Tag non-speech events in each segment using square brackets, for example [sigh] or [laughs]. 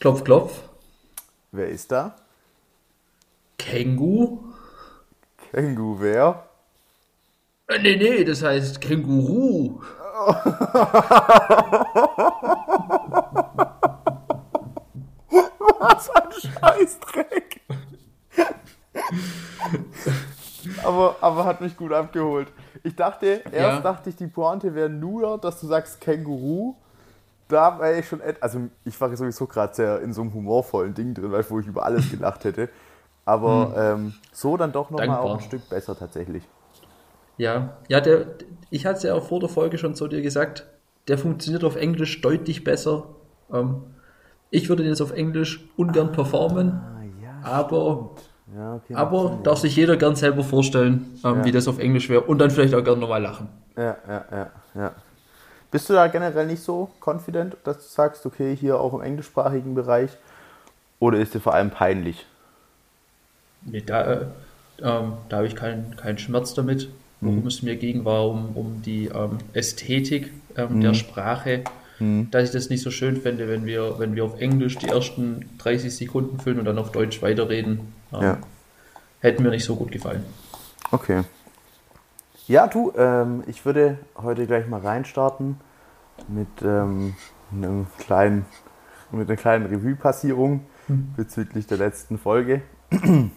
Klopf, klopf. Wer ist da? Känguru? Känguru wer? Äh, nee, nee, das heißt Känguru. Was ein Scheißdreck. aber, aber hat mich gut abgeholt. Ich dachte, erst Ja. dachte ich, die Pointe wäre nur, dass du sagst Känguru. Da war ich schon, also ich war sowieso gerade sehr in so einem humorvollen Ding drin, weil wo ich über alles gelacht hätte. Aber ähm, so dann doch nochmal auch ein Stück besser tatsächlich. Ja, ja, der, ich hatte es ja auch vor der Folge schon zu dir gesagt, der funktioniert auf Englisch deutlich besser. Ähm, ich würde den jetzt auf Englisch ungern performen, Ah, ja, aber, ja, okay, aber darf sich jeder gern selber vorstellen, ähm, Ja. wie das auf Englisch wäre und dann vielleicht auch gern nochmal lachen. Ja, ja, ja, ja. Bist du da generell nicht so confident, dass du sagst, okay, hier auch im englischsprachigen Bereich? Oder ist dir vor allem peinlich? Nee, da äh, ähm, da habe ich keinen keinen Schmerz damit. Worum es mir ging, war um, um die ähm, Ästhetik ähm, der Sprache, dass ich das nicht so schön fände, wenn wir, wenn wir auf Englisch die ersten 30 Sekunden füllen und dann auf Deutsch weiterreden. Ähm, Ja. Hätten mir nicht so gut gefallen. Okay. Ja, du, ähm, ich würde heute gleich mal reinstarten mit ähm, einem kleinen, mit einer kleinen Revue-Passierung bezüglich der letzten Folge, [clears throat] ähm,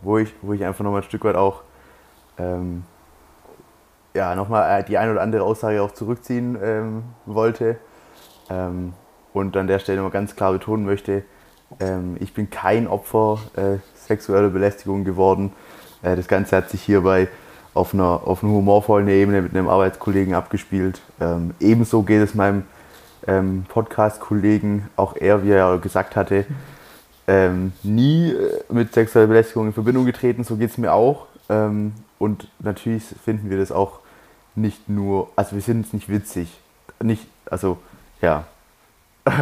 wo, ich, wo ich einfach nochmal ein Stück weit auch ähm, ja, nochmal äh, die ein oder andere Aussage auch zurückziehen ähm, wollte. Ähm, und an der Stelle mal ganz klar betonen möchte, ich bin kein Opfer äh, sexueller Belästigung geworden. Äh, das Ganze hat sich hierbei auf einer, auf einer humorvollen Ebene mit einem Arbeitskollegen abgespielt. Ähm, ebenso geht es meinem ähm, Podcast-Kollegen, auch er, wie er ja gesagt hatte, ähm, nie äh, mit sexueller Belästigung in Verbindung getreten, so geht es mir auch. Ähm, und natürlich finden wir das auch nicht nur, also wir finden es nicht witzig. Nicht, also, ja. [laughs]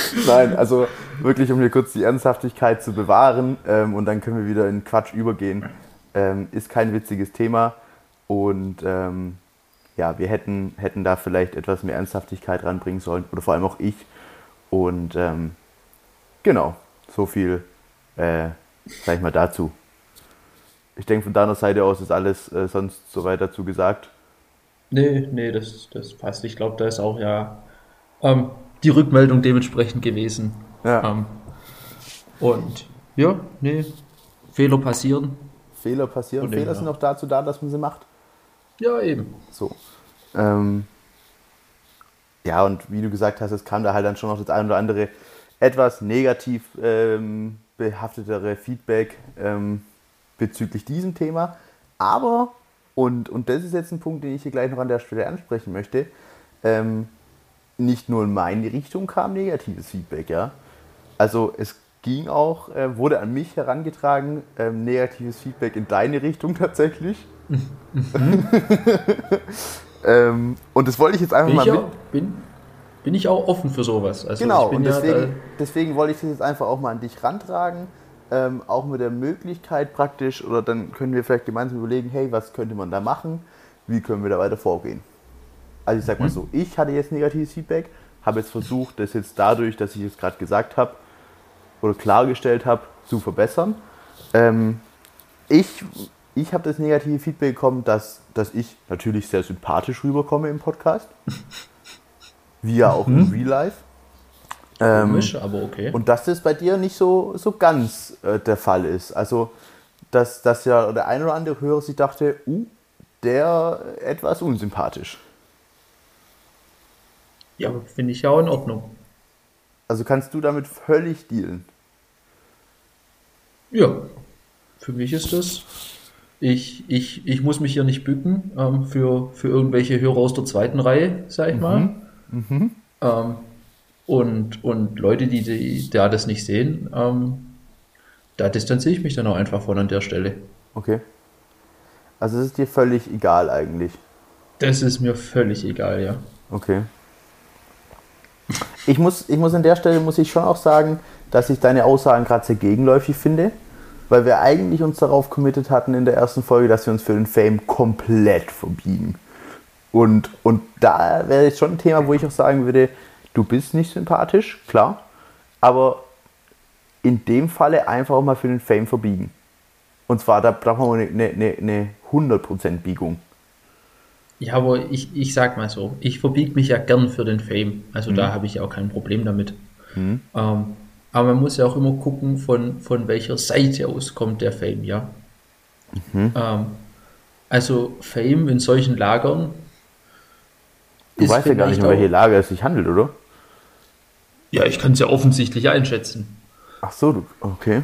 [laughs] Nein, also wirklich, um hier kurz die Ernsthaftigkeit zu bewahren ähm, und dann können wir wieder in Quatsch übergehen, ähm, ist kein witziges Thema und ähm, ja, wir hätten, hätten da vielleicht etwas mehr Ernsthaftigkeit ranbringen sollen oder vor allem auch ich und ähm, genau, so viel, äh, sag ich mal, dazu. Ich denke, von deiner Seite aus ist alles äh, sonst soweit dazu gesagt. Nee, nee, das, das passt. Ich glaube, da ist auch ja ähm, die Rückmeldung dementsprechend gewesen. Ja. Ähm, und ja, nee, Fehler passieren. Fehler passieren. Dem Fehler her. sind auch dazu da, dass man sie macht. Ja, eben. So. Ähm, ja, und wie du gesagt hast, es kam da halt dann schon noch das ein oder andere etwas negativ ähm, behaftetere Feedback ähm, bezüglich diesem Thema. Aber, und, und das ist jetzt ein Punkt, den ich hier gleich noch an der Stelle ansprechen möchte, ähm, nicht nur in meine Richtung kam negatives Feedback, ja. Also es ging auch, äh, wurde an mich herangetragen, ähm, negatives Feedback in deine Richtung tatsächlich. [laughs] ähm, und das wollte ich jetzt einfach Bin mal ich, mit, auch, bin, bin ich auch offen für sowas. Also Genau, und ja deswegen, deswegen wollte ich das jetzt einfach auch mal an dich rantragen. Ähm, auch mit der Möglichkeit praktisch, oder dann können wir vielleicht gemeinsam überlegen, hey, was könnte man da machen? Wie können wir da weiter vorgehen? Also ich sag mal so, ich hatte jetzt negatives Feedback, habe jetzt versucht, das jetzt dadurch, dass ich es gerade gesagt habe oder klargestellt habe, zu verbessern. Ähm, ich ich habe das negative Feedback bekommen, dass, dass ich natürlich sehr sympathisch rüberkomme im Podcast. [laughs] Wie ja auch im Real Life. da Ähm, komisch, aber okay. und dass das bei dir nicht so, so ganz äh, der Fall ist. Also, dass, dass ja der ein oder andere Hörer sich dachte, uh, der äh, etwas unsympathisch. Ja, finde ich ja auch in Ordnung. Also kannst du damit völlig dealen. Ja, für mich ist das. Ich, ich, ich muss mich hier nicht bücken ähm, für, für irgendwelche Hörer aus der zweiten Reihe, sag ich mal. Ähm, und, und Leute, die, die da das nicht sehen, ähm, da distanziere ich mich dann auch einfach von an der Stelle. Okay. Also es ist dir völlig egal eigentlich. Das ist mir völlig egal, ja. Okay. Ich muss, ich muss an der Stelle muss ich schon auch sagen, dass ich deine Aussagen gerade sehr gegenläufig finde, weil wir eigentlich uns darauf committed hatten in der ersten Folge, dass wir uns für den Fame komplett verbiegen. Und, und da wäre jetzt schon ein Thema, wo ich auch sagen würde, du bist nicht sympathisch, klar, aber in dem Falle einfach auch mal für den Fame verbiegen. Und zwar, da brauchen wir eine, eine, eine 100% Biegung. Ja, aber ich, ich sag mal so, ich verbiege mich ja gern für den Fame. Also mhm. da habe ich auch kein Problem damit. Mhm. Ähm, aber man muss ja auch immer gucken, von, von welcher Seite aus kommt der Fame, ja. Mhm. Ähm, also Fame in solchen Lagern. Du weißt ja gar nicht, um welche Lager es sich handelt, oder? Ja, ich kann es ja offensichtlich einschätzen. Ach so, okay.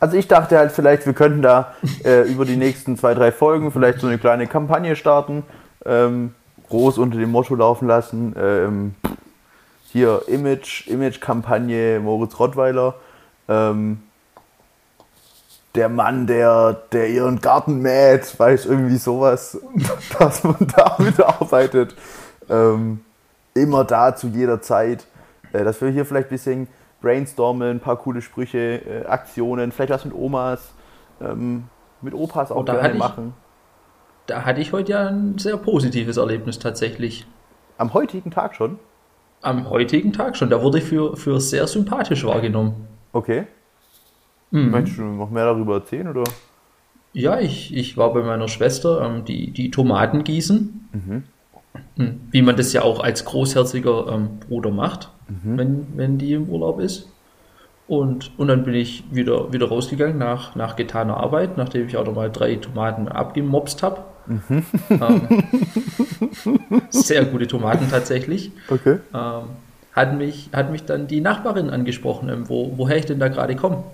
Also ich dachte halt vielleicht, wir könnten da äh, über die nächsten zwei, drei Folgen vielleicht so eine kleine Kampagne starten, ähm, groß unter dem Motto laufen lassen. Ähm, hier Image, Image-Kampagne Moritz Rottweiler. Ähm, der Mann, der, der ihren Garten mäht, weiß irgendwie sowas, [laughs] dass man damit arbeitet. Ähm, immer da zu jeder Zeit. Äh, dass wir hier vielleicht ein bisschen brainstormen, ein paar coole Sprüche, äh, Aktionen, vielleicht was mit Omas, ähm, mit Opas auch oh, gerne machen. da hatte ich heute ja ein sehr positives Erlebnis tatsächlich. Am heutigen Tag schon? Am heutigen Tag schon. Da wurde ich für, für sehr sympathisch wahrgenommen. Okay. Mhm. Möchtest du noch mehr darüber erzählen, oder? Ja, ich, ich war bei meiner Schwester, ähm, die, die Tomaten gießen. Mhm. Hm, wie man das ja auch als großherziger ähm, Bruder macht, mhm. wenn, wenn die im Urlaub ist. Und, und dann bin ich wieder, wieder rausgegangen nach, nach getaner Arbeit, nachdem ich auch nochmal drei Tomaten abgemopst habe. Mhm. Ähm, [laughs] sehr gute Tomaten tatsächlich. Okay. Ähm, hat, mich, hat mich dann die Nachbarin angesprochen, ähm, wo, woher ich denn da gerade komme.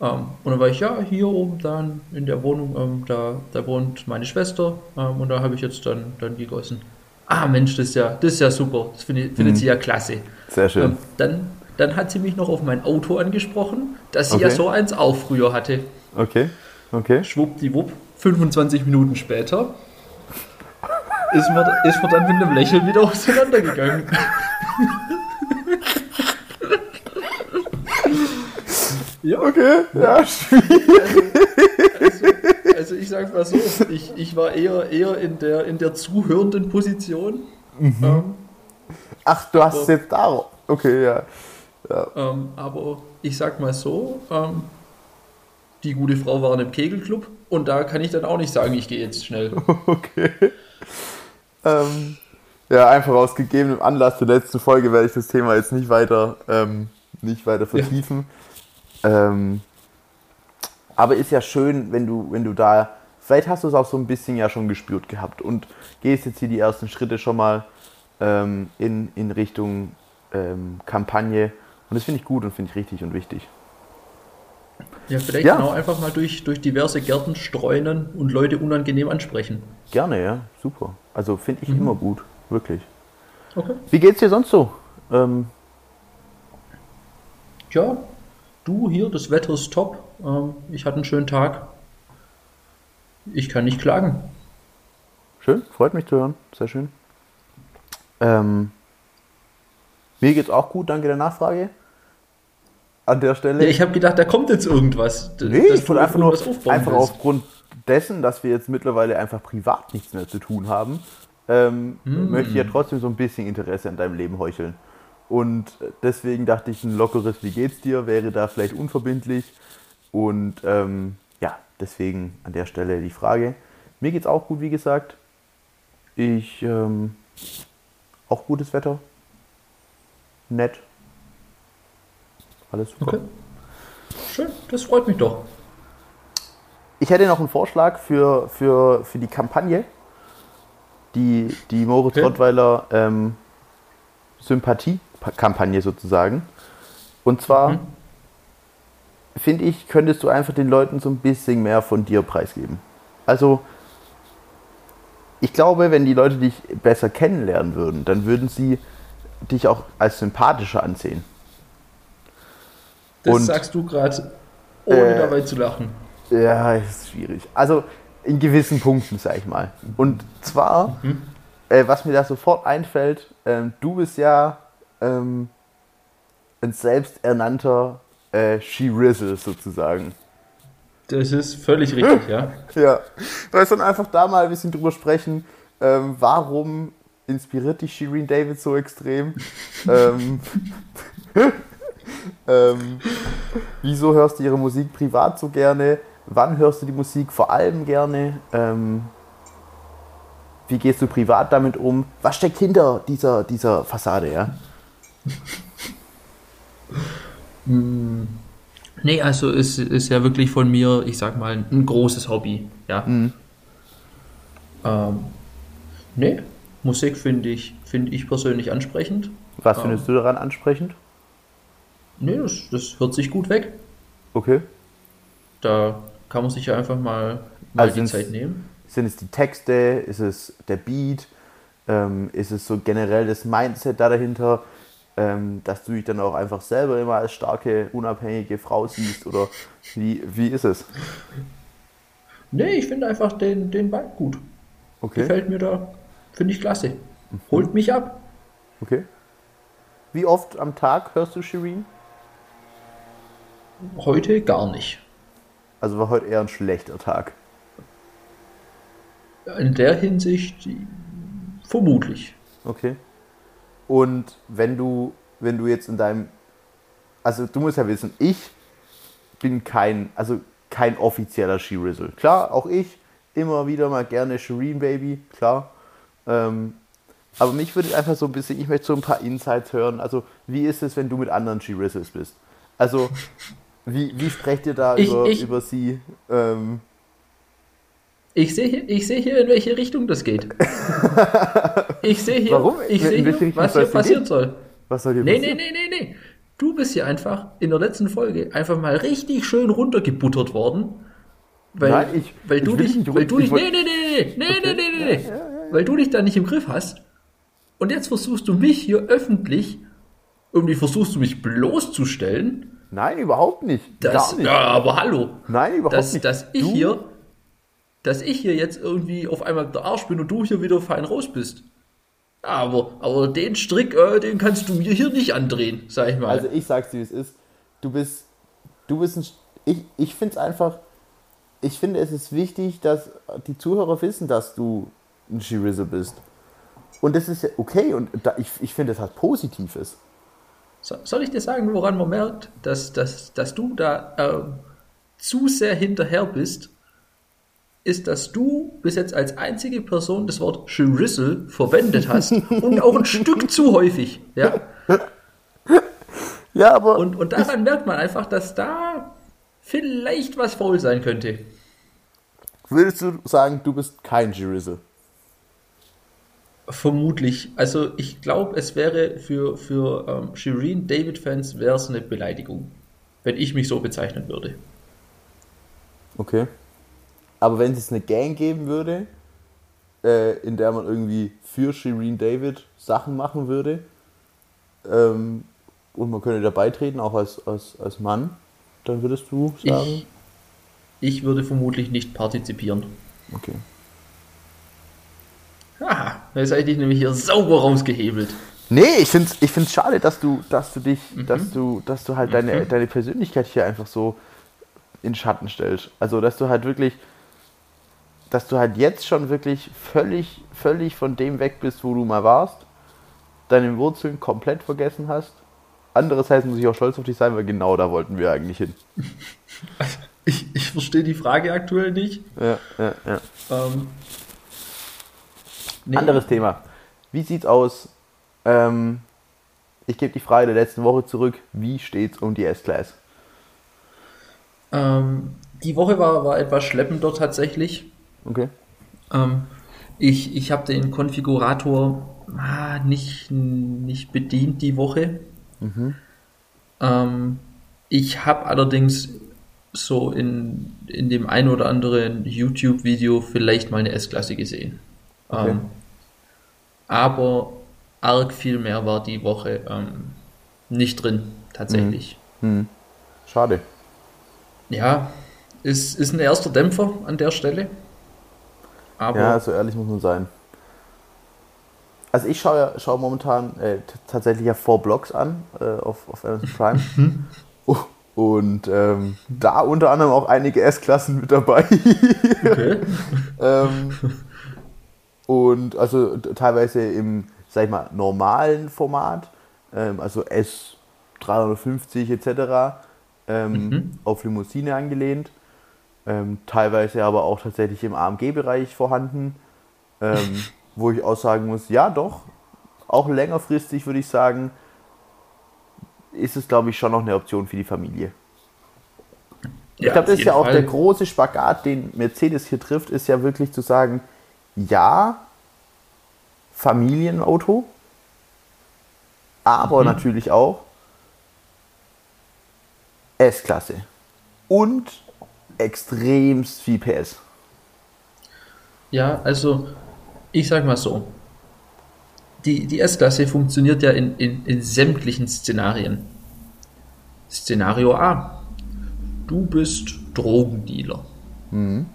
Ähm, und dann war ich, ja, hier oben dann in der Wohnung, ähm, da, da wohnt meine Schwester und da habe ich jetzt dann, dann gegossen. Ah, Mensch, das ist ja, das ist ja super. Das find, findet mhm. sie ja klasse. Sehr schön. Ähm, dann, dann hat sie mich noch auf mein Auto angesprochen, dass sie okay. ja so eins auch früher hatte. Okay, okay. Schwuppdiwupp, 25 Minuten später ist man, ist man dann mit einem Lächeln wieder auseinandergegangen. [laughs] Ja. Okay, ja, schwierig. [laughs] Also, ich sag's mal so, ich, ich war eher, eher in, der, in der zuhörenden Position. Mhm. Ähm, Ach, du hast aber, jetzt da. Okay, ja. ja. Ähm, aber ich sag mal so, ähm, die gute Frau war in einem Kegelclub und da kann ich dann auch nicht sagen, ich gehe jetzt schnell. [laughs] Okay. Ähm, ja, einfach aus gegebenem Anlass der letzten Folge werde ich das Thema jetzt nicht weiter, ähm, nicht weiter vertiefen. Ja. Aber ist ja schön, wenn du, wenn du da, vielleicht hast du es auch so ein bisschen ja schon gespürt gehabt und gehst jetzt hier die ersten Schritte schon mal ähm, in, in Richtung ähm, Kampagne. Und das finde ich gut und finde ich richtig und wichtig. Ja, vielleicht ja. genau einfach mal durch, durch diverse Gärten streunen und Leute unangenehm ansprechen. Gerne, ja, super. Also finde ich mhm. immer gut, wirklich. Okay. Wie geht's dir sonst so? Ähm, ja, du hier, das Wetter ist top, ähm, ich hatte einen schönen Tag. Ich kann nicht klagen. Schön, freut mich zu hören, sehr schön. Ähm, mir geht's auch gut, danke der Nachfrage. An der Stelle. Ja, ich habe gedacht, da kommt jetzt irgendwas. Nee, ich wollte einfach nur einfach aufgrund dessen, dass wir jetzt mittlerweile einfach privat nichts mehr zu tun haben, ähm, hm. möchte ich ja trotzdem so ein bisschen Interesse an deinem Leben heucheln. Und deswegen dachte ich, ein lockeres Wie geht's dir wäre da vielleicht unverbindlich. Und ähm, ja, deswegen an der Stelle die Frage. Mir geht's auch gut, wie gesagt. Ich ähm, auch gutes Wetter. Nett. Alles super. Okay. Schön, das freut mich doch. Ich hätte noch einen Vorschlag für, für, für die Kampagne, die, die Moritz okay. Rottweiler ähm, Sympathie Kampagne sozusagen. Und zwar mhm. finde ich, könntest du einfach den Leuten so ein bisschen mehr von dir preisgeben. Also ich glaube, wenn die Leute dich besser kennenlernen würden, dann würden sie dich auch als sympathischer ansehen. Das Und, sagst du gerade, ohne äh, dabei zu lachen. Ja, ist schwierig. Also in gewissen Punkten, sag ich mal. Und zwar, mhm. äh, was mir da sofort einfällt, äh, du bist ja ähm, ein selbsternannter äh, She-Rizzle sozusagen. Das ist völlig richtig, ja. [laughs] ja. Weißt du, einfach da mal ein bisschen drüber sprechen, ähm, warum inspiriert dich Shireen David so extrem? [laughs] ähm, [laughs] ähm, wieso hörst du ihre Musik privat so gerne? Wann hörst du die Musik vor allem gerne? Ähm, wie gehst du privat damit um? Was steckt hinter dieser, dieser Fassade, ja? [laughs] Mm. Nee, also es ist ja wirklich von mir, ich sag mal, ein großes Hobby. Ja. Mhm. Ähm, nee, Musik finde ich, find ich persönlich ansprechend. Was findest ähm, du daran ansprechend? Nee, das, das hört sich gut weg. Okay. Da kann man sich ja einfach mal, mal also die Zeit nehmen. Sind es die Texte? Ist es der Beat? Ähm, ist es so generell das Mindset da dahinter? Ähm, dass du dich dann auch einfach selber immer als starke, unabhängige Frau siehst? Oder wie, wie ist es? Nee, ich finde einfach den, den Vibe gut. Okay. Gefällt mir da. Finde ich klasse. Mhm. Holt mich ab. Okay. Wie oft am Tag hörst du Shireen? Heute gar nicht. Also war heute eher ein schlechter Tag. In der Hinsicht vermutlich. Okay. Und wenn du, wenn du jetzt in deinem, also du musst ja wissen, ich bin kein, also kein offizieller She-Rizzle. Klar, auch ich immer wieder mal gerne Shireen Baby, klar. Ähm, aber mich würde einfach so ein bisschen, ich möchte so ein paar Insights hören. Also, wie ist es, wenn du mit anderen She-Rizzles bist? Also, wie, wie sprecht ihr da ich, über, ich, über sie? Ähm, ich sehe hier, seh hier, in welche Richtung das geht. [laughs] Ich sehe hier, Warum? Ich seh hier was hier passieren soll. Was soll hier nee, passieren? Nee, nee, nee, nee. Du bist hier einfach in der letzten Folge einfach mal richtig schön runtergebuttert worden. Weil, Nein, ich, weil du dich, nicht, weil du dich, nee, nee, nee, nee, nee, nee, nee, nee, nee, ja, ja, ja. weil du dich da nicht im Griff hast. Und jetzt versuchst du mich hier öffentlich, irgendwie versuchst du mich bloßzustellen. Nein, überhaupt nicht. Das, nicht. Ja, aber hallo. Nein, überhaupt dass, nicht. Dass ich du, hier dass ich hier jetzt irgendwie auf einmal der Arsch bin und du hier wieder fein raus bist. Aber, aber den Strick, äh, den kannst du mir hier nicht andrehen, sag ich mal. Also ich sag's dir, wie es ist. Du bist, du bist ein, ich, ich finde es einfach, ich finde es ist wichtig, dass die Zuhörer wissen, dass du ein Shirizzle bist. Und das ist ja okay und da, ich, ich finde, das hat Positives. So, soll ich dir sagen, woran man merkt, dass, dass, dass du da äh, zu sehr hinterher bist ist, dass du bis jetzt als einzige Person das Wort Shirissel verwendet hast [laughs] und auch ein Stück zu häufig. Ja, ja aber. Und, und daran merkt man einfach, dass da vielleicht was faul sein könnte. Würdest du sagen, du bist kein Shirissel? Vermutlich. Also ich glaube, es wäre für, für ähm, Shireen David-Fans wäre es eine Beleidigung, wenn ich mich so bezeichnen würde. Okay. Aber wenn es jetzt eine Gang geben würde, äh, in der man irgendwie für Shireen David Sachen machen würde, ähm, und man könnte da beitreten, auch als, als, als Mann, dann würdest du sagen? Ich, ich würde vermutlich nicht partizipieren. Okay. Haha, jetzt habe ich nämlich hier sauber rausgehebelt. Nee, ich finde es ich find's schade, dass du, dass du dich, mhm. dass du, dass du halt mhm. deine, deine Persönlichkeit hier einfach so in Schatten stellst. Also, dass du halt wirklich, dass du halt jetzt schon wirklich völlig, völlig von dem weg bist, wo du mal warst, deine Wurzeln komplett vergessen hast. Andererseits muss ich auch stolz auf dich sein, weil genau da wollten wir eigentlich hin. [laughs] Ich, ich verstehe die Frage aktuell nicht. Ja, ja, ja. Ähm, nee. Anderes Thema. Wie sieht's aus? Ähm, ich gebe die Frage der letzten Woche zurück. Wie steht's um die S-Class? Ähm, die Woche war, war etwas schleppender tatsächlich. Okay. Ähm, ich ich habe den Konfigurator ah, nicht, nicht bedient die Woche. Mhm. Ähm, ich habe allerdings so in, in dem ein oder anderen YouTube-Video vielleicht mal eine S-Klasse gesehen. Okay. Ähm, aber arg viel mehr war die Woche ähm, nicht drin, tatsächlich. Mhm. Mhm. Schade. Ja, ist, ist ein erster Dämpfer an der Stelle. Aber ja, so ehrlich muss man sein. Also ich schaue ja schaue momentan äh, tatsächlich ja Four Blocks an äh, auf, auf Amazon Prime. [laughs] Mhm. Und ähm, da unter anderem auch einige S-Klassen mit dabei. [laughs] Okay. [laughs] ähm, und also teilweise im, sag ich mal, normalen Format, ähm, also S350 etc., ähm, mhm. auf Limousine angelehnt. Ähm, teilweise aber auch tatsächlich im AMG-Bereich vorhanden, ähm, [laughs] wo ich auch sagen muss, ja doch, auch längerfristig würde ich sagen, ist es glaube ich schon noch eine Option für die Familie. Ja, ich glaube, das ist ja auch Fall. der große Spagat, den Mercedes hier trifft, ist ja wirklich zu sagen, ja, Familienauto, aber mhm. natürlich auch S-Klasse und extremst viel PS. Ja, also ich sag mal so, die, die S-Klasse funktioniert ja in, in, in sämtlichen Szenarien. Szenario A. Du bist Drogendealer. Mhm.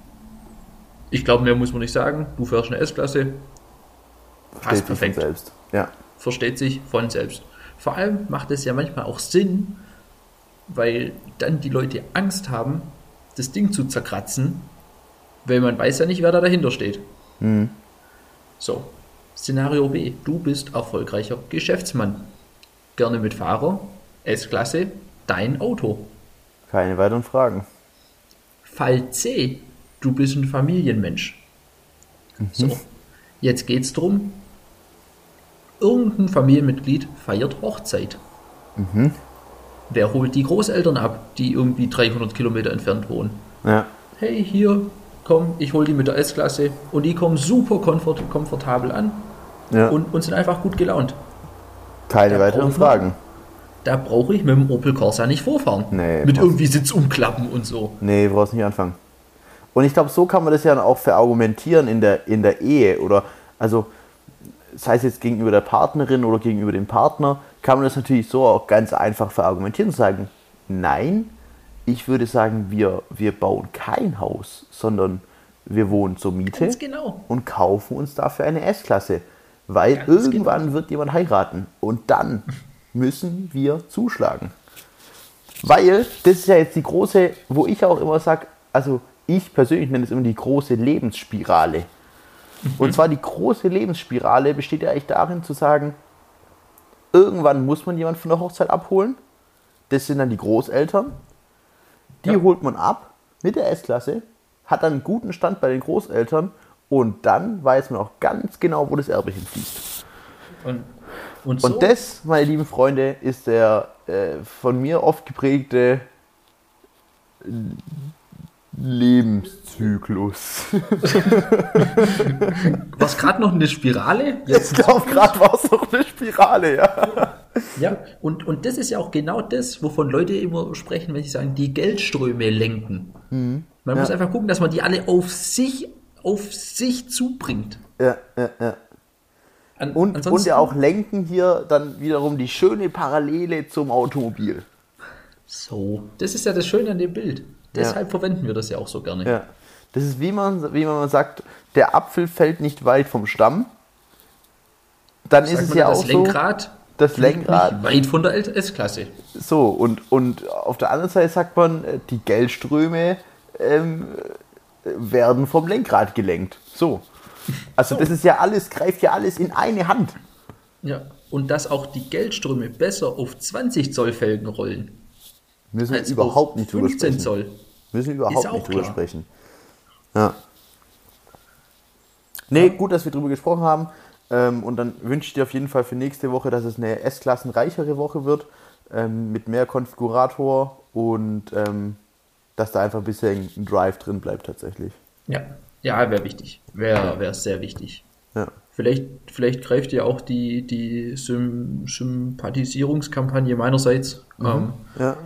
Ich glaube, mehr muss man nicht sagen. Du fährst eine S-Klasse. Passt perfekt. selbst. Ja. Versteht sich von selbst. Vor allem macht es ja manchmal auch Sinn, weil dann die Leute Angst haben, das Ding zu zerkratzen, weil man weiß ja nicht, wer da dahinter steht. Mhm. So, Szenario B. Du bist erfolgreicher Geschäftsmann. Gerne mit Fahrer, S-Klasse, dein Auto. Keine weiteren Fragen. Fall C. Du bist ein Familienmensch. Mhm. So, jetzt geht's drum. Irgendein Familienmitglied feiert Hochzeit. Mhm. Wer holt die Großeltern ab, die irgendwie 300 Kilometer entfernt wohnen? Ja. Hey, hier, komm, ich hole die mit der S-Klasse und die kommen super komfort komfortabel an ja. und, und sind einfach gut gelaunt. Keine da weiteren Fragen. Da brauche ich mit dem Opel Corsa nicht vorfahren. Nee, mit irgendwie Sitzumklappen und so. Nee, brauchst nicht anfangen. Und ich glaube, so kann man das ja auch verargumentieren in der, in der Ehe oder also sei es jetzt gegenüber der Partnerin oder gegenüber dem Partner, kann man das natürlich so auch ganz einfach verargumentieren und sagen, nein, ich würde sagen, wir, wir bauen kein Haus, sondern wir wohnen zur Miete genau. und kaufen uns dafür eine S-Klasse. Weil Ganz irgendwann genau. wird jemand heiraten und dann müssen wir zuschlagen. Weil, das ist ja jetzt die große, wo ich auch immer sage, also ich persönlich nenne es immer die große Lebensspirale. Und zwar die große Lebensspirale besteht ja eigentlich darin zu sagen, irgendwann muss man jemanden von der Hochzeit abholen. Das sind dann die Großeltern. Die ja. holt man ab mit der S-Klasse, hat dann einen guten Stand bei den Großeltern und dann weiß man auch ganz genau, wo das Erbe hinfließt. Und, und, so? und das, meine lieben Freunde, ist der äh, von mir oft geprägte Lebenszyklus. [laughs] Was gerade noch eine Spirale? Jetzt ich glaube, gerade war es noch eine Spirale, ja. Ja, und, und das ist ja auch genau das, wovon Leute immer sprechen, wenn sie sagen, die Geldströme lenken. Mhm. Man ja. muss einfach gucken, dass man die alle auf sich, auf sich zubringt. Ja, ja, ja. An, und, und ja auch lenken hier dann wiederum die schöne Parallele zum Automobil. So, das ist ja das Schöne an dem Bild. Deshalb ja. verwenden wir das ja auch so gerne. Ja. Das ist wie man, wie man sagt, der Apfel fällt nicht weit vom Stamm. Dann Sagt ist es ja auch Lenkrad so. Das Lenkrad. Weit von der S-Klasse. So, und, und auf der anderen Seite sagt man, äh, die Geldströme ähm, werden vom Lenkrad gelenkt. So. Also so. das ist ja alles, greift ja alles in eine Hand. Ja, und dass auch die Geldströme besser auf 20 Zoll Felgen rollen. Müssen wir überhaupt nicht drüber sprechen. Zoll. Müssen wir überhaupt nicht drüber sprechen. Ja. Nee, gut, dass wir drüber gesprochen haben. Ähm, und dann wünsche ich dir auf jeden Fall für nächste Woche, dass es eine S-Klassen-reichere Woche wird, ähm, mit mehr Konfigurator und ähm, dass da einfach ein bisschen ein Drive drin bleibt tatsächlich. Ja, ja, wäre wichtig. Wäre wär sehr wichtig. Ja. Vielleicht, vielleicht greift ja auch die, die Sym Sympathisierungskampagne meinerseits. Mhm. Ähm, ja.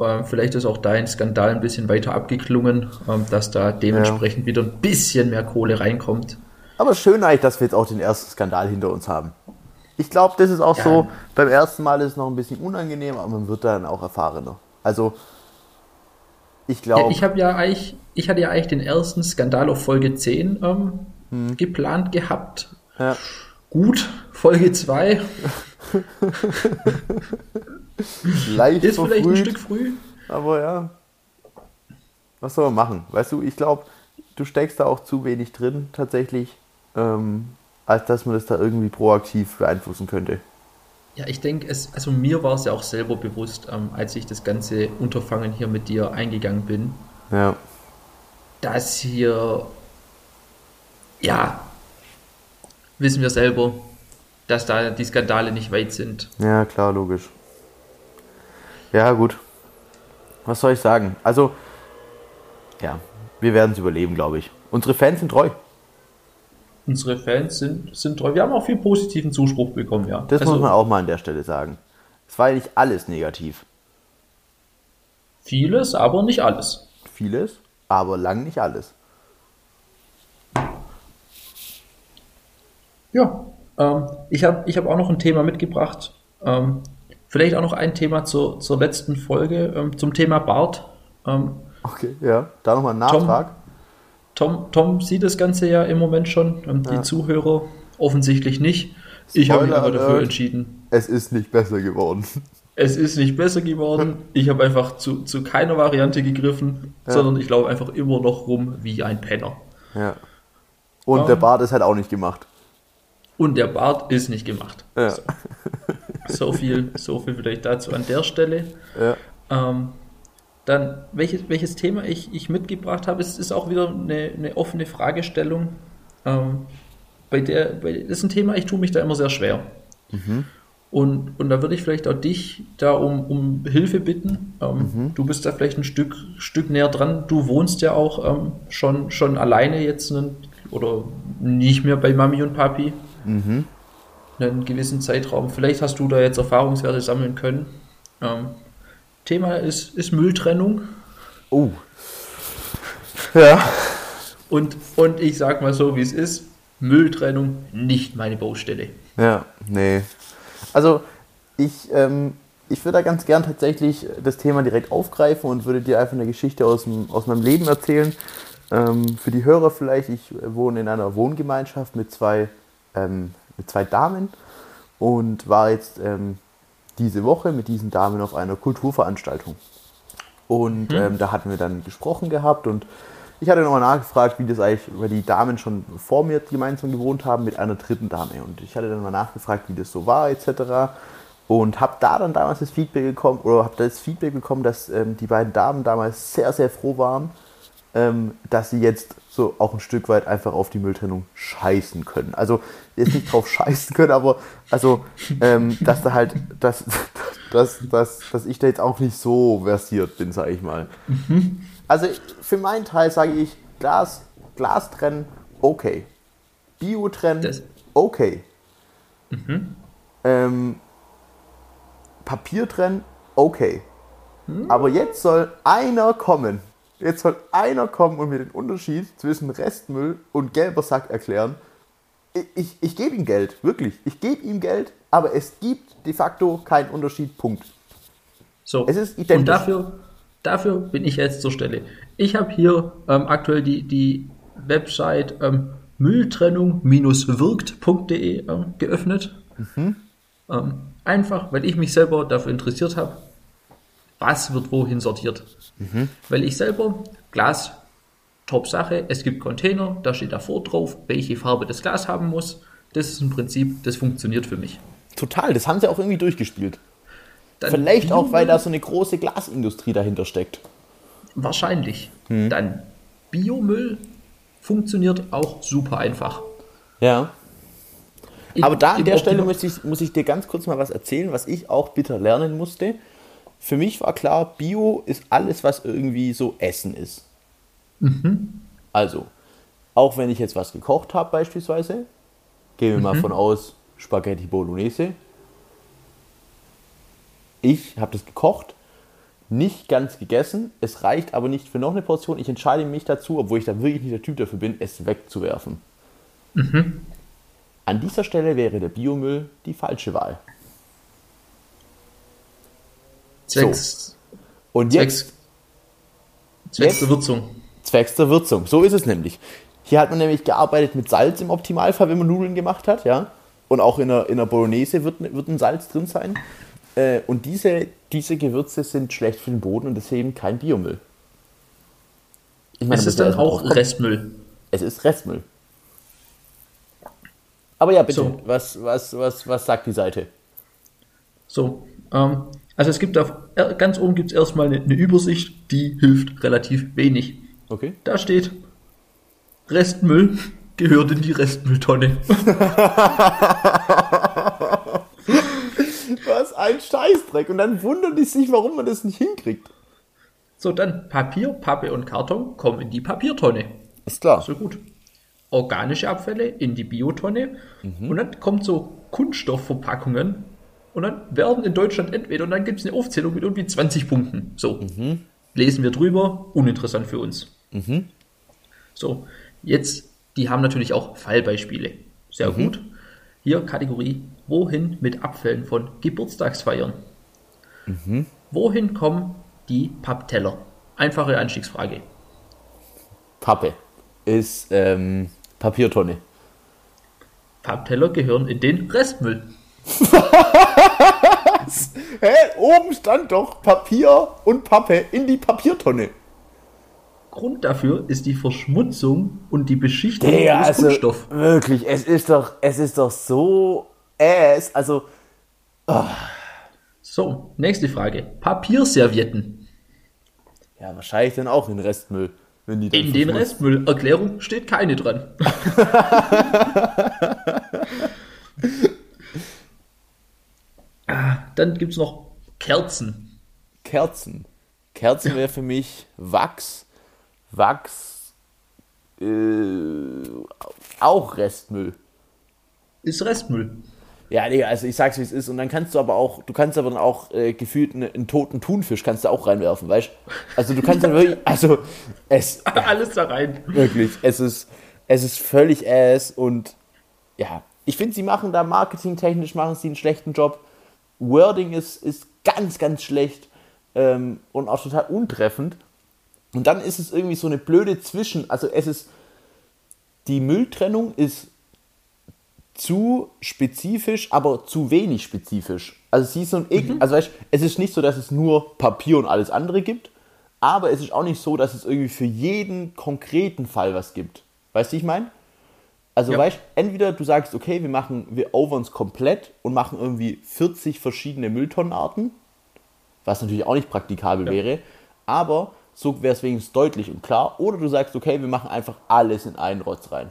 Ähm, vielleicht ist auch dein Skandal ein bisschen weiter abgeklungen, ähm, dass da dementsprechend ja. wieder ein bisschen mehr Kohle reinkommt. Aber schön eigentlich, dass wir jetzt auch den ersten Skandal hinter uns haben. Ich glaube, das ist auch ja. so, beim ersten Mal ist es noch ein bisschen unangenehm, aber man wird dann auch erfahrener. Also, ich glaube. Ja, ich habe ja eigentlich, ich hatte ja eigentlich den ersten Skandal auf Folge 10 ähm, hm. geplant gehabt. Ja. Gut, Folge 2. [laughs] Leicht Ist vielleicht ein verfrüht, Stück früh. Aber ja. Was soll man machen? Weißt du, ich glaube, du steckst da auch zu wenig drin, tatsächlich, ähm, als dass man das da irgendwie proaktiv beeinflussen könnte. Ja, ich denke, es, also mir war es ja auch selber bewusst, ähm, als ich das ganze Unterfangen hier mit dir eingegangen bin, Ja. dass hier, ja, wissen wir selber, dass da die Skandale nicht weit sind. Ja, klar, logisch. Ja, gut. Was soll ich sagen? Also, ja, wir werden es überleben, glaube ich. Unsere Fans sind treu. Unsere Fans sind, sind treu. Wir haben auch viel positiven Zuspruch bekommen, ja. Das also, muss man auch mal an der Stelle sagen. Es war ja nicht alles negativ. Vieles, aber nicht alles. Vieles, aber lang nicht alles. Ja, ähm, ich habe ich hab auch noch ein Thema mitgebracht. Ähm, vielleicht auch noch ein Thema zur, zur letzten Folge, ähm, zum Thema Bart. Ähm, Okay, ja. Da nochmal ein Nachtrag. Tom, Tom sieht das Ganze ja im Moment schon, ähm, die Ja. Zuhörer offensichtlich nicht. Ich habe mich Spoiler aber dafür entschieden. Es ist nicht besser geworden. Es ist nicht besser geworden. Ich habe einfach zu, zu keiner Variante gegriffen, Ja. sondern ich laufe einfach immer noch rum wie ein Penner. Ja. Und Ähm. der Bart ist halt auch nicht gemacht. Und der Bart ist nicht gemacht. Ja. So. [laughs] So viel, so viel vielleicht dazu an der Stelle. Ja. Ähm, dann, welches, welches Thema ich, ich mitgebracht habe, ist, ist auch wieder eine, eine offene Fragestellung. Ähm, bei der, bei, das ist ein Thema, ich tue mich da immer sehr schwer. Und, und da würde ich vielleicht auch dich da um, um Hilfe bitten. Ähm, Du bist da vielleicht ein Stück, Stück näher dran. Du wohnst ja auch ähm, schon, schon alleine jetzt einen, oder nicht mehr bei Mami und Papi einen gewissen Zeitraum. Vielleicht hast du da jetzt Erfahrungswerte sammeln können. Ähm, Thema ist, ist Mülltrennung. Oh. Ja. Und, und ich sag mal so, wie es ist: Mülltrennung nicht meine Baustelle. Ja, nee. Also, ich, ähm, ich würde da ganz gern tatsächlich das Thema direkt aufgreifen und würde dir einfach eine Geschichte aus, dem, aus meinem Leben erzählen. Ähm, für die Hörer vielleicht, ich wohne in einer Wohngemeinschaft mit zwei, ähm, mit zwei Damen und war jetzt ähm, diese Woche mit diesen Damen auf einer Kulturveranstaltung. Und ähm, da hatten wir dann gesprochen gehabt und ich hatte nochmal nachgefragt, wie das eigentlich, weil die Damen schon vor mir gemeinsam gewohnt haben mit einer dritten Dame. Und ich hatte dann mal nachgefragt, wie das so war, etc. Und habe da dann damals das Feedback bekommen, oder habe das Feedback bekommen, dass ähm, die beiden Damen damals sehr, sehr froh waren, ähm, dass sie jetzt so auch ein Stück weit einfach auf die Mülltrennung scheißen können. Also jetzt nicht drauf [laughs] scheißen können, aber also, ähm, dass da halt, dass, [laughs] dass, dass, dass ich da jetzt auch nicht so versiert bin, sage ich mal. Also für meinen Teil sage ich, Glas, Glas trennen, okay. Bio trennen, Das- okay. Ähm, Papier trennen, okay. Aber jetzt soll einer kommen. Jetzt soll einer kommen und mir den Unterschied zwischen Restmüll und gelber Sack erklären. Ich, ich, ich gebe ihm Geld, wirklich. Ich gebe ihm Geld, aber es gibt de facto keinen Unterschied. Punkt. So. Es ist identisch. Und dafür, dafür bin ich jetzt zur Stelle. Ich habe hier ähm, aktuell die, die Website ähm, mülltrennung-wirkt.de ähm, geöffnet. Mhm. Ähm, einfach, weil ich mich selber dafür interessiert habe, was wird wohin sortiert. Mhm. Weil ich selber Glas, top Sache, es gibt Container, da steht davor drauf, welche Farbe das Glas haben muss. Das ist ein Prinzip, das funktioniert für mich. Total, das haben sie auch irgendwie durchgespielt. Dann Vielleicht auch, weil da so eine große Glasindustrie dahinter steckt. Wahrscheinlich. Hm. Dann Biomüll funktioniert auch super einfach. Ja. Aber da an der Stelle muss ich, muss ich dir ganz kurz mal was erzählen, was ich auch bitter lernen musste. Für mich war klar, Bio ist alles, was irgendwie so Essen ist. Also, auch wenn ich jetzt was gekocht habe beispielsweise, gehen wir mal von aus, Spaghetti Bolognese. Ich habe das gekocht, nicht ganz gegessen, es reicht aber nicht für noch eine Portion. Ich entscheide mich dazu, obwohl ich da wirklich nicht der Typ dafür bin, es wegzuwerfen. An dieser Stelle wäre der Biomüll die falsche Wahl. Zwecks, Und jetzt zwecks, zwecks der Würzung. zwecks der Würzung. So ist es nämlich. Hier hat man nämlich gearbeitet mit Salz im Optimalfall, wenn man Nudeln gemacht hat, ja. Und auch in der, in der Bolognese wird, wird ein Salz drin sein. Äh, und diese, diese Gewürze sind schlecht für den Boden und deswegen kein Biomüll. Ich meine, ist es dann auch Restmüll? Es ist Restmüll. Aber ja, bitte, so. was, was, was, was sagt die Seite? So, ähm, also es gibt auf, ganz oben gibt es erstmal eine, eine Übersicht, die hilft relativ wenig. Okay. Da steht, Restmüll gehört in die Restmülltonne. [laughs] Was ein Scheißdreck. Und dann wundern die sich, warum man das nicht hinkriegt. So, dann Papier, Pappe und Karton kommen in die Papiertonne. Ist klar. So gut. Organische Abfälle in die Biotonne. Mhm. Und dann kommt so Kunststoffverpackungen. Und dann werden in Deutschland entweder, und dann gibt es eine Aufzählung mit irgendwie 20 Punkten. So. Mhm. Lesen wir drüber, uninteressant für uns. Mhm. So, jetzt, die haben natürlich auch Fallbeispiele. Sehr mhm. gut. Hier Kategorie, wohin mit Abfällen von Geburtstagsfeiern? Mhm. Wohin kommen die Pappteller? Einfache Einstiegsfrage. Pappe ist ähm, Papiertonne. Pappteller gehören in den Restmüll. Hä? Oben stand doch Papier und Pappe in die Papiertonne. Grund dafür ist die Verschmutzung und die Beschichtung des also, Kunststoff. Wirklich, es ist doch, es ist doch so ass. Also. Oh. So, nächste Frage. Papierservietten. Ja, wahrscheinlich dann auch in Restmüll. In den Restmüll. Erklärung steht keine dran. [laughs] dann gibt es noch Kerzen. Kerzen. Kerzen wäre für mich Wachs Wachs, äh, auch Restmüll. Ist Restmüll. Ja, nee, also ich sag's wie es ist. Und dann kannst du aber auch, du kannst aber dann auch äh, gefühlt einen, einen, toten Thunfisch kannst du auch reinwerfen, weißt Also du kannst dann [laughs] wirklich, also es. [laughs] Alles da rein. Wirklich, es ist, es ist völlig ass und ja, ich finde, sie machen da marketingtechnisch machen sie einen schlechten Job. Wording ist, ist ganz, ganz schlecht ähm, und auch total untreffend. Und dann ist es irgendwie so eine blöde Zwischen, also es ist, die Mülltrennung ist zu spezifisch, aber zu wenig spezifisch. Also sie ist so ein, mhm. also weißt, es ist nicht so, dass es nur Papier und alles andere gibt, aber es ist auch nicht so, dass es irgendwie für jeden konkreten Fall was gibt. Weißt du, ich meine? Also ja. weißt, entweder du sagst, okay, wir machen, wir overn komplett und machen irgendwie 40 verschiedene Mülltonnenarten, was natürlich auch nicht praktikabel ja. wäre, aber so wäre es wenigstens deutlich und klar. Oder du sagst, okay, wir machen einfach alles in einen Rotz rein.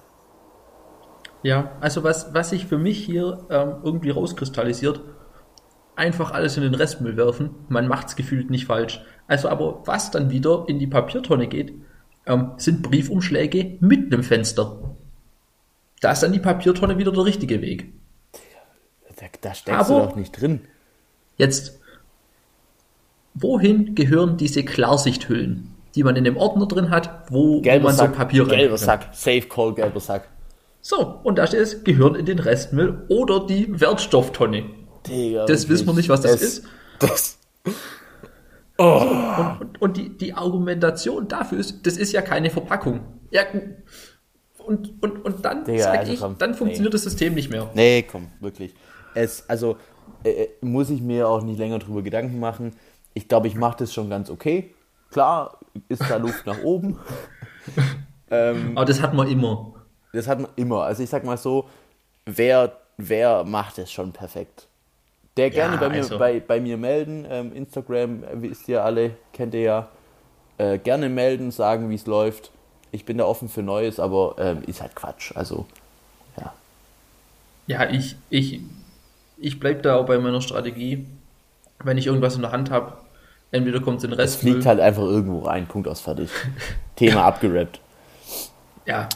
Ja, also was, was sich für mich hier ähm, irgendwie rauskristallisiert, einfach alles in den Restmüll werfen. Man macht es gefühlt nicht falsch. Also aber was dann wieder in die Papiertonne geht, ähm, sind Briefumschläge mit einem Fenster. Da ist dann die Papiertonne wieder der richtige Weg. Da, da steckst aber du doch nicht drin. Jetzt wohin gehören diese Klarsichthüllen, die man in dem Ordner drin hat, wo, wo man Sack, so Papier rein Gelber Sack, Safe Call, gelber Sack. So, und da steht es, gehören in den Restmüll oder die Wertstofftonne. Digga, das wissen wir nicht, was das, das ist. Das. Oh. Und, und, und die, die Argumentation dafür ist, das ist ja keine Verpackung. Ja, und, und, und dann Digga, sag also ich, komm, dann funktioniert nee. das System nicht mehr. Nee, komm, wirklich. Es, also, äh, äh muss ich mir auch nicht länger drüber Gedanken machen ich glaube, ich mache das schon ganz okay. Klar ist da Luft nach oben. [laughs] ähm, Aber das hat man immer. Das hat man immer. Also ich sag mal so, wer, wer macht es schon perfekt? Der gerne ja, bei, mir, also. bei, bei mir melden. Ähm, Instagram, äh, wisst ihr alle, kennt ihr ja. Äh, gerne melden, sagen, wie es läuft. Ich bin da offen für Neues, aber ähm, ist halt Quatsch. Also, ja. Ja, ich, ich, ich bleibe da auch bei meiner Strategie. Wenn ich irgendwas in der Hand habe, Entweder kommt es in den Rest. Es fliegt halt einfach irgendwo rein, Punkt aus fertig. [laughs] Thema abgerappt. Ja.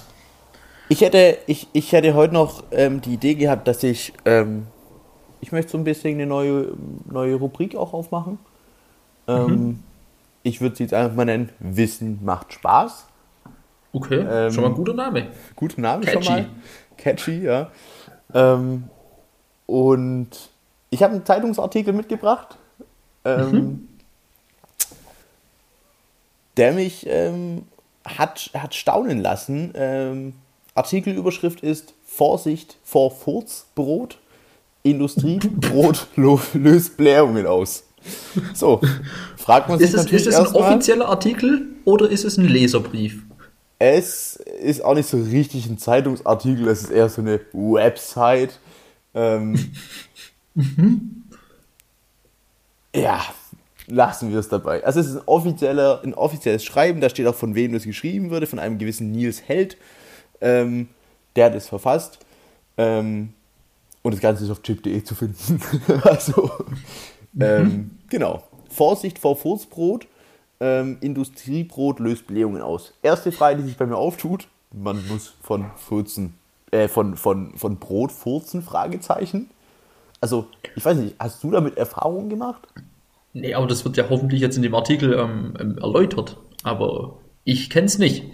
Ich hätte, ich, ich hätte heute noch ähm, die Idee gehabt, dass ich, ähm, ich möchte so ein bisschen eine neue, neue Rubrik auch aufmachen. Ähm, mhm. Ich würde sie jetzt einfach mal nennen, Wissen macht Spaß. Okay, ähm, schon mal ein guter Name. Guter Name Catchy. schon mal. Catchy, ja. Ähm, und ich habe einen Zeitungsartikel mitgebracht. Ähm, mhm der mich ähm, hat, hat staunen lassen. Ähm, Artikelüberschrift ist Vorsicht vor Furzbrot. Industriebrot [laughs] löst Blähungen aus. So, fragt man sich ist es, natürlich Ist es ein offizieller Artikel oder ist es ein Leserbrief? Es ist auch nicht so richtig ein Zeitungsartikel, es ist eher so eine Website. Ähm, [laughs] Ja, lassen wir es dabei. Also es ist ein, offizieller, ein offizielles Schreiben, da steht auch von wem das geschrieben wurde, von einem gewissen Nils Held, ähm, der hat es verfasst. Ähm, und das Ganze ist auf chip.de zu finden. [laughs] also, ähm, genau. Vorsicht vor Furzbrot. Ähm, Industriebrot löst Blähungen aus. Erste Frage, die sich bei mir auftut, man muss von Furzen, äh, von, von, von Brot furzen, Fragezeichen. Also, ich weiß nicht, hast du damit Erfahrungen gemacht? Nee, aber das wird ja hoffentlich jetzt in dem Artikel ähm, ähm, erläutert. Aber ich kenn's nicht.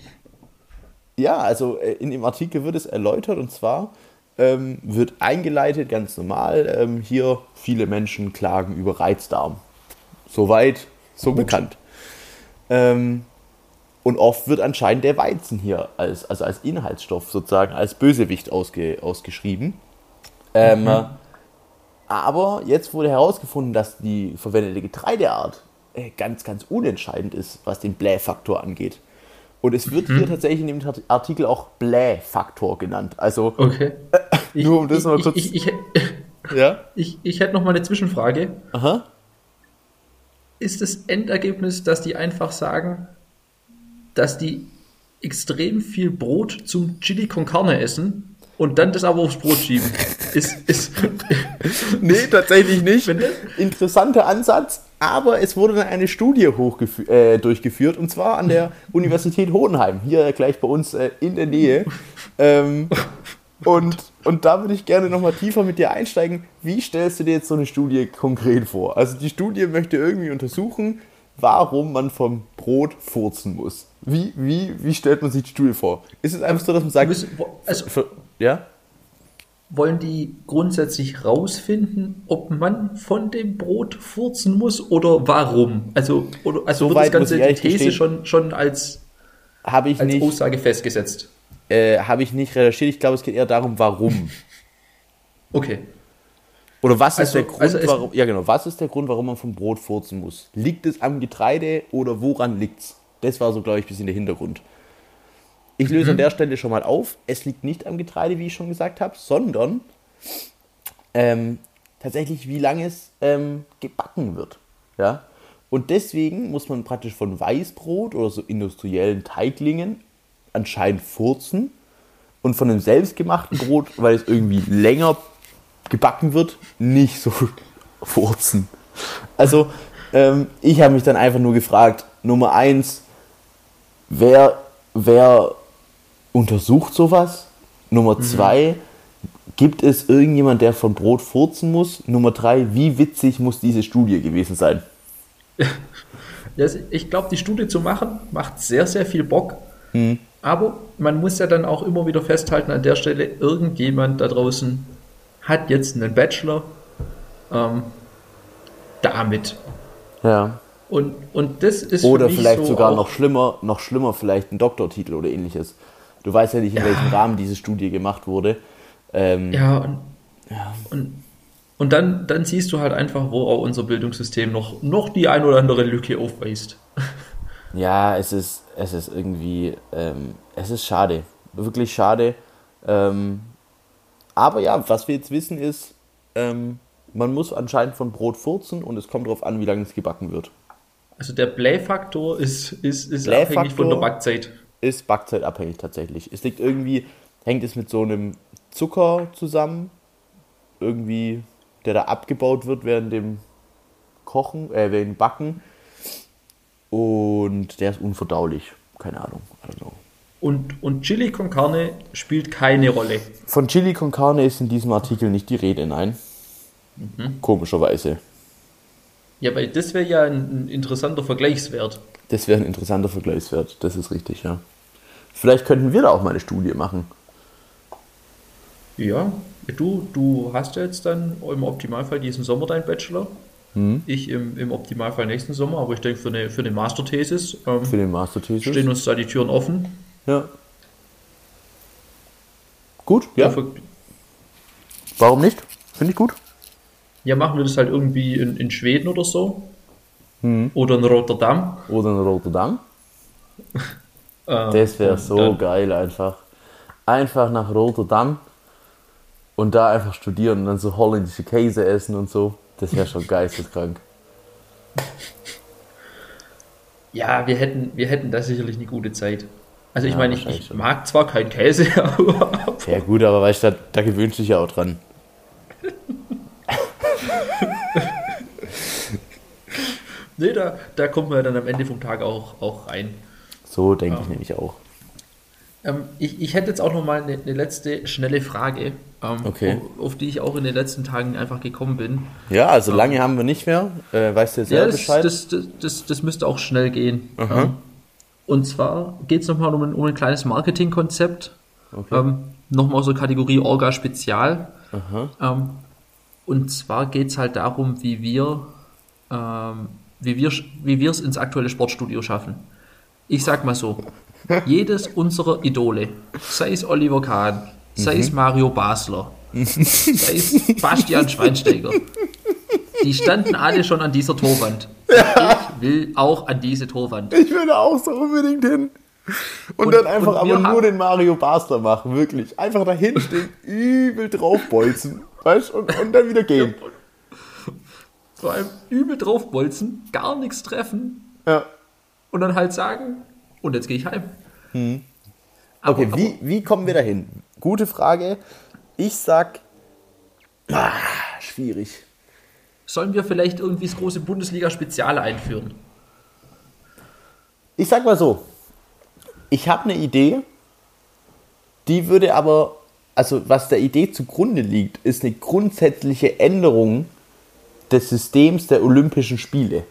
Ja, also äh, in dem Artikel wird es erläutert und zwar ähm, wird eingeleitet, ganz normal, ähm, hier viele Menschen klagen über Reizdarm. Soweit, so Gut. bekannt. Ähm, und oft wird anscheinend der Weizen hier als, also als Inhaltsstoff sozusagen als Bösewicht ausge, ausgeschrieben. Ähm, Aber jetzt wurde herausgefunden, dass die verwendete Getreideart äh, ganz, ganz unentscheidend ist, was den Blähfaktor angeht. Und es wird hier tatsächlich in dem Artikel auch Blähfaktor genannt. Also, Okay. [laughs] Nur um das mal ich, kurz- Ich, ich, ich, ja? ich, ich hätte noch mal eine Zwischenfrage. Aha. Ist das Endergebnis, dass die einfach sagen, dass die extrem viel Brot zum Chili con Carne essen und dann das aber aufs Brot schieben? [laughs] Ist, ist, [laughs] Nee, tatsächlich nicht. Interessanter Ansatz, aber es wurde dann eine Studie äh, durchgeführt und zwar an der [laughs] Universität Hohenheim, hier gleich bei uns äh, in der Nähe. Ähm, und, und da würde ich gerne nochmal tiefer mit dir einsteigen. Wie stellst du dir jetzt so eine Studie konkret vor? Also die Studie möchte irgendwie untersuchen, warum man vom Brot furzen muss. Wie, wie, wie stellt man sich die Studie vor? Ist es einfach so, dass man sagt, müssen, also für, ja? wollen die grundsätzlich rausfinden, ob man von dem Brot furzen muss oder warum? Also, oder, also So wird das Ganze die These schon, schon als, Habe ich als nicht. Aussage festgesetzt? Äh, habe ich nicht recherchiert. Ich glaube, es geht eher darum, warum. Okay. Oder was ist Also- der Grund, also warum, ja genau, was ist der Grund, warum man vom Brot furzen muss? Liegt es am Getreide oder woran liegt's? Das war so, glaube ich, ein bisschen der Hintergrund. Ich löse Mhm. an der Stelle schon mal auf. Es liegt nicht am Getreide, wie ich schon gesagt habe, sondern ähm, tatsächlich, wie lange es ähm, gebacken wird. Ja? Und deswegen muss man praktisch von Weißbrot oder so industriellen Teiglingen anscheinend furzen und von einem selbstgemachten Brot, weil es irgendwie länger gebacken wird, nicht so [laughs] furzen. Also, ähm, ich habe mich dann einfach nur gefragt, Nummer eins, wer, wer untersucht sowas? Nummer zwei, gibt es irgendjemand, der von Brot furzen muss? Nummer drei, wie witzig muss diese Studie gewesen sein? [laughs] Ich glaube, die Studie zu machen, macht sehr, sehr viel Bock. Hm. Aber man muss ja dann auch immer wieder festhalten, an der Stelle, irgendjemand da draußen hat jetzt einen Bachelor ähm, damit. Ja. Und, und das ist Oder vielleicht so sogar noch schlimmer, noch schlimmer vielleicht ein Doktortitel oder ähnliches. Du weißt ja nicht, in welchem Rahmen diese Studie gemacht wurde. Ähm, Ja, und, und, und dann, dann siehst du halt einfach, wo auch unser Bildungssystem noch, noch die ein oder andere Lücke aufweist. Ja, es ist, es ist irgendwie, ähm, es ist schade. Wirklich schade. Ähm, aber ja, was wir jetzt wissen ist, ähm, man muss anscheinend von Brot furzen und es kommt darauf an, wie lange es gebacken wird. Also der Blähfaktor ist, ist, ist Blähfaktor? abhängig von der Backzeit. Ist backzeitabhängig tatsächlich. Es liegt irgendwie, hängt es mit so einem Zucker zusammen, irgendwie, der da abgebaut wird während dem Kochen, äh, während dem Backen. Und der ist unverdaulich. Keine Ahnung. Also. Und, und Chili con Carne spielt keine Rolle. Von Chili con Carne ist in diesem Artikel nicht die Rede, nein. Komischerweise. Ja, weil das wäre ja ein, ein interessanter Vergleichswert. Das wäre ein interessanter Vergleichswert, das ist richtig, ja. Vielleicht könnten wir da auch mal eine Studie machen. Ja, du, du hast ja jetzt dann im Optimalfall diesen Sommer deinen Bachelor. Ich im, im Optimalfall nächsten Sommer, aber ich denke für eine, für eine Masterthesis ähm, Für den Masterthesis. stehen uns da die Türen offen. Ja. Gut, ja. Dafür- Warum nicht? Finde ich gut. Ja, machen wir das halt irgendwie in, in Schweden oder so. Oder in Rotterdam. Oder in Rotterdam. [laughs] Äh, Das wäre so dann- geil einfach. Einfach nach Rotterdam und da einfach studieren und dann so holländische Käse essen und so. Das wäre schon geisteskrank. Ja, wir hätten, wir hätten da sicherlich eine gute Zeit. Also ich Ja, meine, ich, ich mag zwar keinen Käse, [laughs] aber Ja gut, aber weißt du, da, da gewöhnst du dich ja auch dran. nee, da, da kommt man dann am Ende vom Tag auch, auch rein. So denke ich nämlich auch. Ähm, ich, ich hätte jetzt auch noch mal eine, eine letzte schnelle Frage, ähm, Okay. auf, auf die ich auch in den letzten Tagen einfach gekommen bin. Ja, also lange haben wir nicht mehr. Äh, weißt du jetzt Ja, selber das, Bescheid? das, das, das, das müsste auch schnell gehen. Ähm, und zwar geht es nochmal um ein, um ein kleines Marketingkonzept. Okay. Ähm, nochmal aus der Kategorie Orga Spezial. Ähm, und zwar geht es halt darum, wie wir ähm, wie wir wie wir es ins aktuelle Sportstudio schaffen. Ich sag mal so, jedes unserer Idole, sei es Oliver Kahn, sei es Mario Basler, sei es Bastian Schweinsteiger, die standen alle schon an dieser Torwand. Ich will auch an diese Torwand. Ich würde auch so unbedingt hin. Und, Und- dann einfach und aber nur den Mario Basler machen, wirklich. Einfach dahin stehen, [laughs] übel draufbolzen. Weißt du, und, und dann wieder gehen. Vor allem übel draufbolzen, gar nichts treffen Ja. und dann halt sagen, und jetzt gehe ich heim. Aber- Hm. Okay, wie, wie kommen wir dahin? Gute Frage. Ich sag. Ah, schwierig. Sollen wir vielleicht irgendwie das große Bundesliga-Spezial einführen? Ich sag mal so. Ich habe eine Idee, die würde aber, also was der Idee zugrunde liegt, ist eine grundsätzliche Änderung des Systems der Olympischen Spiele.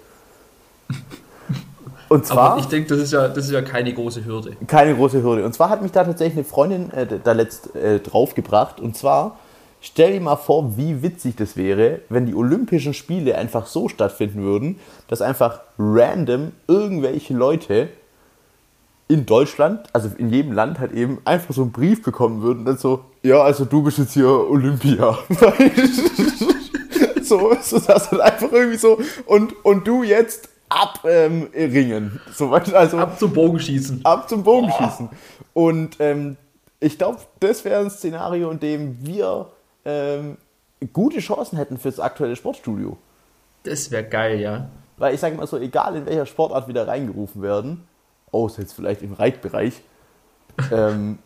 [laughs] Und zwar. Aber ich denke, das, ist ja, das ist ja keine große Hürde. keine große Hürde. Und zwar hat mich da tatsächlich eine Freundin äh, da letzt äh, draufgebracht. Und zwar, stell dir mal vor, wie witzig das wäre, wenn die Olympischen Spiele einfach so stattfinden würden, dass einfach random irgendwelche Leute in Deutschland, also in jedem Land halt eben einfach so einen Brief bekommen würden, dann so, ja, also du bist jetzt hier Olympia. [laughs] so, so das halt einfach irgendwie so, und, und du jetzt ab ähm, also Ab zum Bogenschießen. ab zum Bogenschießen. Und ähm, ich glaube, das wäre ein Szenario, in dem wir ähm, gute Chancen hätten fürs aktuelle Sportstudio. Das wäre geil, ja. Weil ich sage mal so, egal in welcher Sportart wieder reingerufen werden, außer jetzt vielleicht im Reitbereich, [laughs] ähm,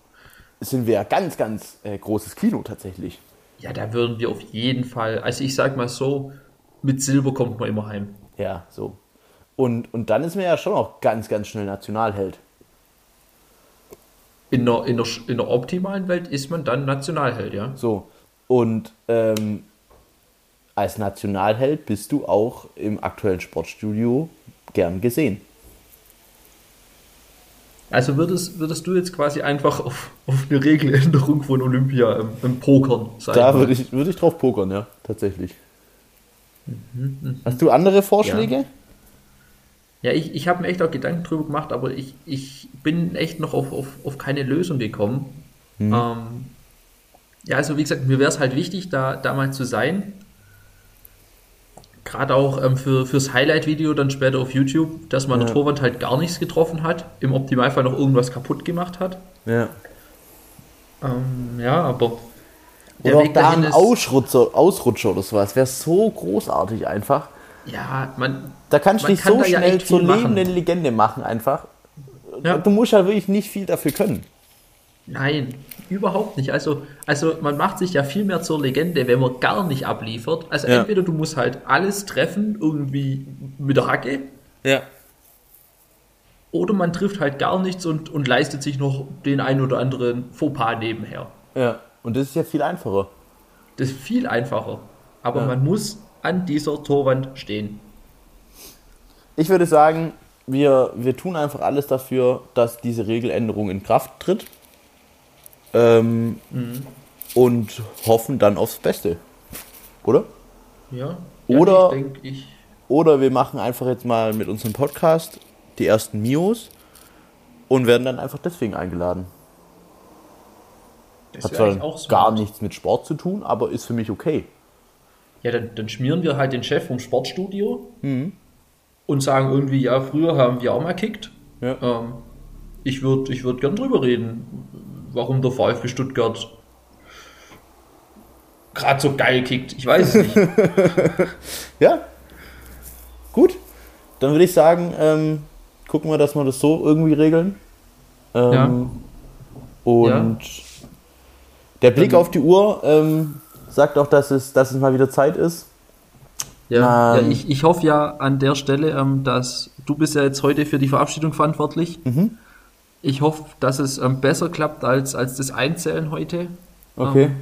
sind wir ja ganz, ganz äh, großes Kino tatsächlich. Ja, da würden wir auf jeden Fall, also ich sag mal so, mit Silber kommt man immer heim. Ja, so. Und, und dann ist man ja schon auch ganz, ganz schnell Nationalheld. In der, in, der, in der optimalen Welt ist man dann Nationalheld, ja. So. Und ähm, als Nationalheld bist du auch im aktuellen Sportstudio gern gesehen. Also würdest, würdest du jetzt quasi einfach auf, auf eine Regeländerung von Olympia im, im Pokern sein? Da würde ich, würde ich drauf pokern, ja, tatsächlich. Hast du andere Vorschläge? Ja, ich, ich habe mir echt auch Gedanken drüber gemacht, aber ich, ich bin echt noch auf, auf, auf keine Lösung gekommen. Mhm. Ähm, ja, also wie gesagt, mir wäre es halt wichtig, da, da mal zu sein. Gerade auch ähm, für, fürs Highlight-Video dann später auf YouTube, dass man Ja. der Torwart halt gar nichts getroffen hat, im Optimalfall noch irgendwas kaputt gemacht hat. Ja. Ähm, ja, aber Oder auch da dahin ein Ausrutscher, Ausrutscher oder sowas. Wäre so großartig einfach. Ja, man, Da kannst du dich kann so ja schnell echt zur lebenden Legende machen einfach. Ja. Du musst ja wirklich nicht viel dafür können. Nein, überhaupt nicht. Also, also man macht sich ja viel mehr zur Legende, wenn man gar nicht abliefert. Also Ja. entweder du musst halt alles treffen, irgendwie mit der Hacke, Ja. oder man trifft halt gar nichts und, und leistet sich noch den ein oder anderen Fauxpas nebenher. Ja. Und das ist ja viel einfacher. Das ist viel einfacher. Aber Ja. man muss an dieser Torwand stehen. Ich würde sagen, wir, wir tun einfach alles dafür, dass diese Regeländerung in Kraft tritt. Ähm, Und hoffen dann aufs Beste. Oder? Ja. Oder- ich denke, ich. Oder wir machen einfach jetzt mal mit unserem Podcast die ersten Mios und werden dann einfach deswegen eingeladen. Das Hat zwar auch so. gar nichts mit Sport zu tun, aber ist für mich okay. Ja, dann, dann schmieren wir halt den Chef vom Sportstudio mhm. und sagen irgendwie, ja, früher haben wir auch mal kickt. Ja. Ähm, ich würde ich würd gern drüber reden, warum der VfB Stuttgart gerade so geil kickt. Ich weiß es nicht. [laughs] ja, gut. Dann würde ich sagen, ähm, gucken wir, dass wir das so irgendwie regeln. Ähm, ja. Und ja. der Blick auf die Uhr ähm, sagt auch, dass es, dass es mal wieder Zeit ist. Ja, ähm, ja ich, ich hoffe ja an der Stelle, ähm, dass du bist ja jetzt heute für die Verabschiedung verantwortlich. Mhm. Ich hoffe, dass es ähm, besser klappt als, als das Einzählen heute. Okay. Ähm,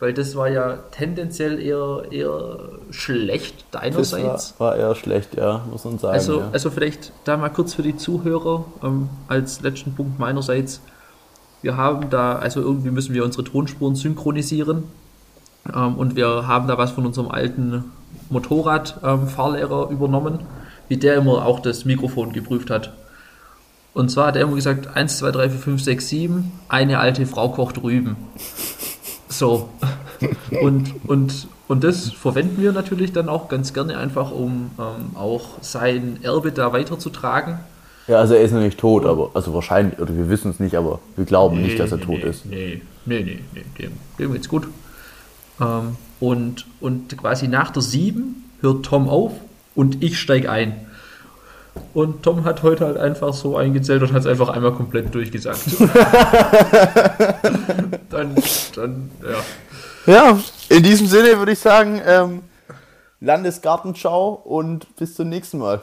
weil das war ja tendenziell eher, eher schlecht deinerseits. Das war, war eher schlecht, ja, muss man sagen. Also, ja. also vielleicht da mal kurz für die Zuhörer ähm, als letzten Punkt meinerseits. Wir haben da, also irgendwie müssen wir unsere Tonspuren synchronisieren. Ähm, und wir haben da was von unserem alten Motorradfahrlehrer ähm, übernommen, wie der immer auch das Mikrofon geprüft hat. Und zwar hat er immer gesagt, 1, 2, 3, 4, 5, 6, 7, eine alte Frau kocht Rüben. [laughs] So. Und, und, und das verwenden wir natürlich dann auch ganz gerne einfach, um ähm, auch sein Erbe da weiterzutragen. Ja, also er ist nicht tot, aber also wahrscheinlich, oder wir wissen es nicht, aber wir glauben nee, nicht, dass er nee, tot nee, ist. Nee, nee, nee, nee, dem, dem geht's gut. Ähm, und, und quasi nach der 7 hört Tom auf und ich steige ein. Und Tom hat heute halt einfach so eingezählt und hat es einfach einmal komplett durchgesagt. [laughs] dann, dann, ja. Ja, in diesem Sinne würde ich sagen, ähm, Landesgartenschau und bis zum nächsten Mal.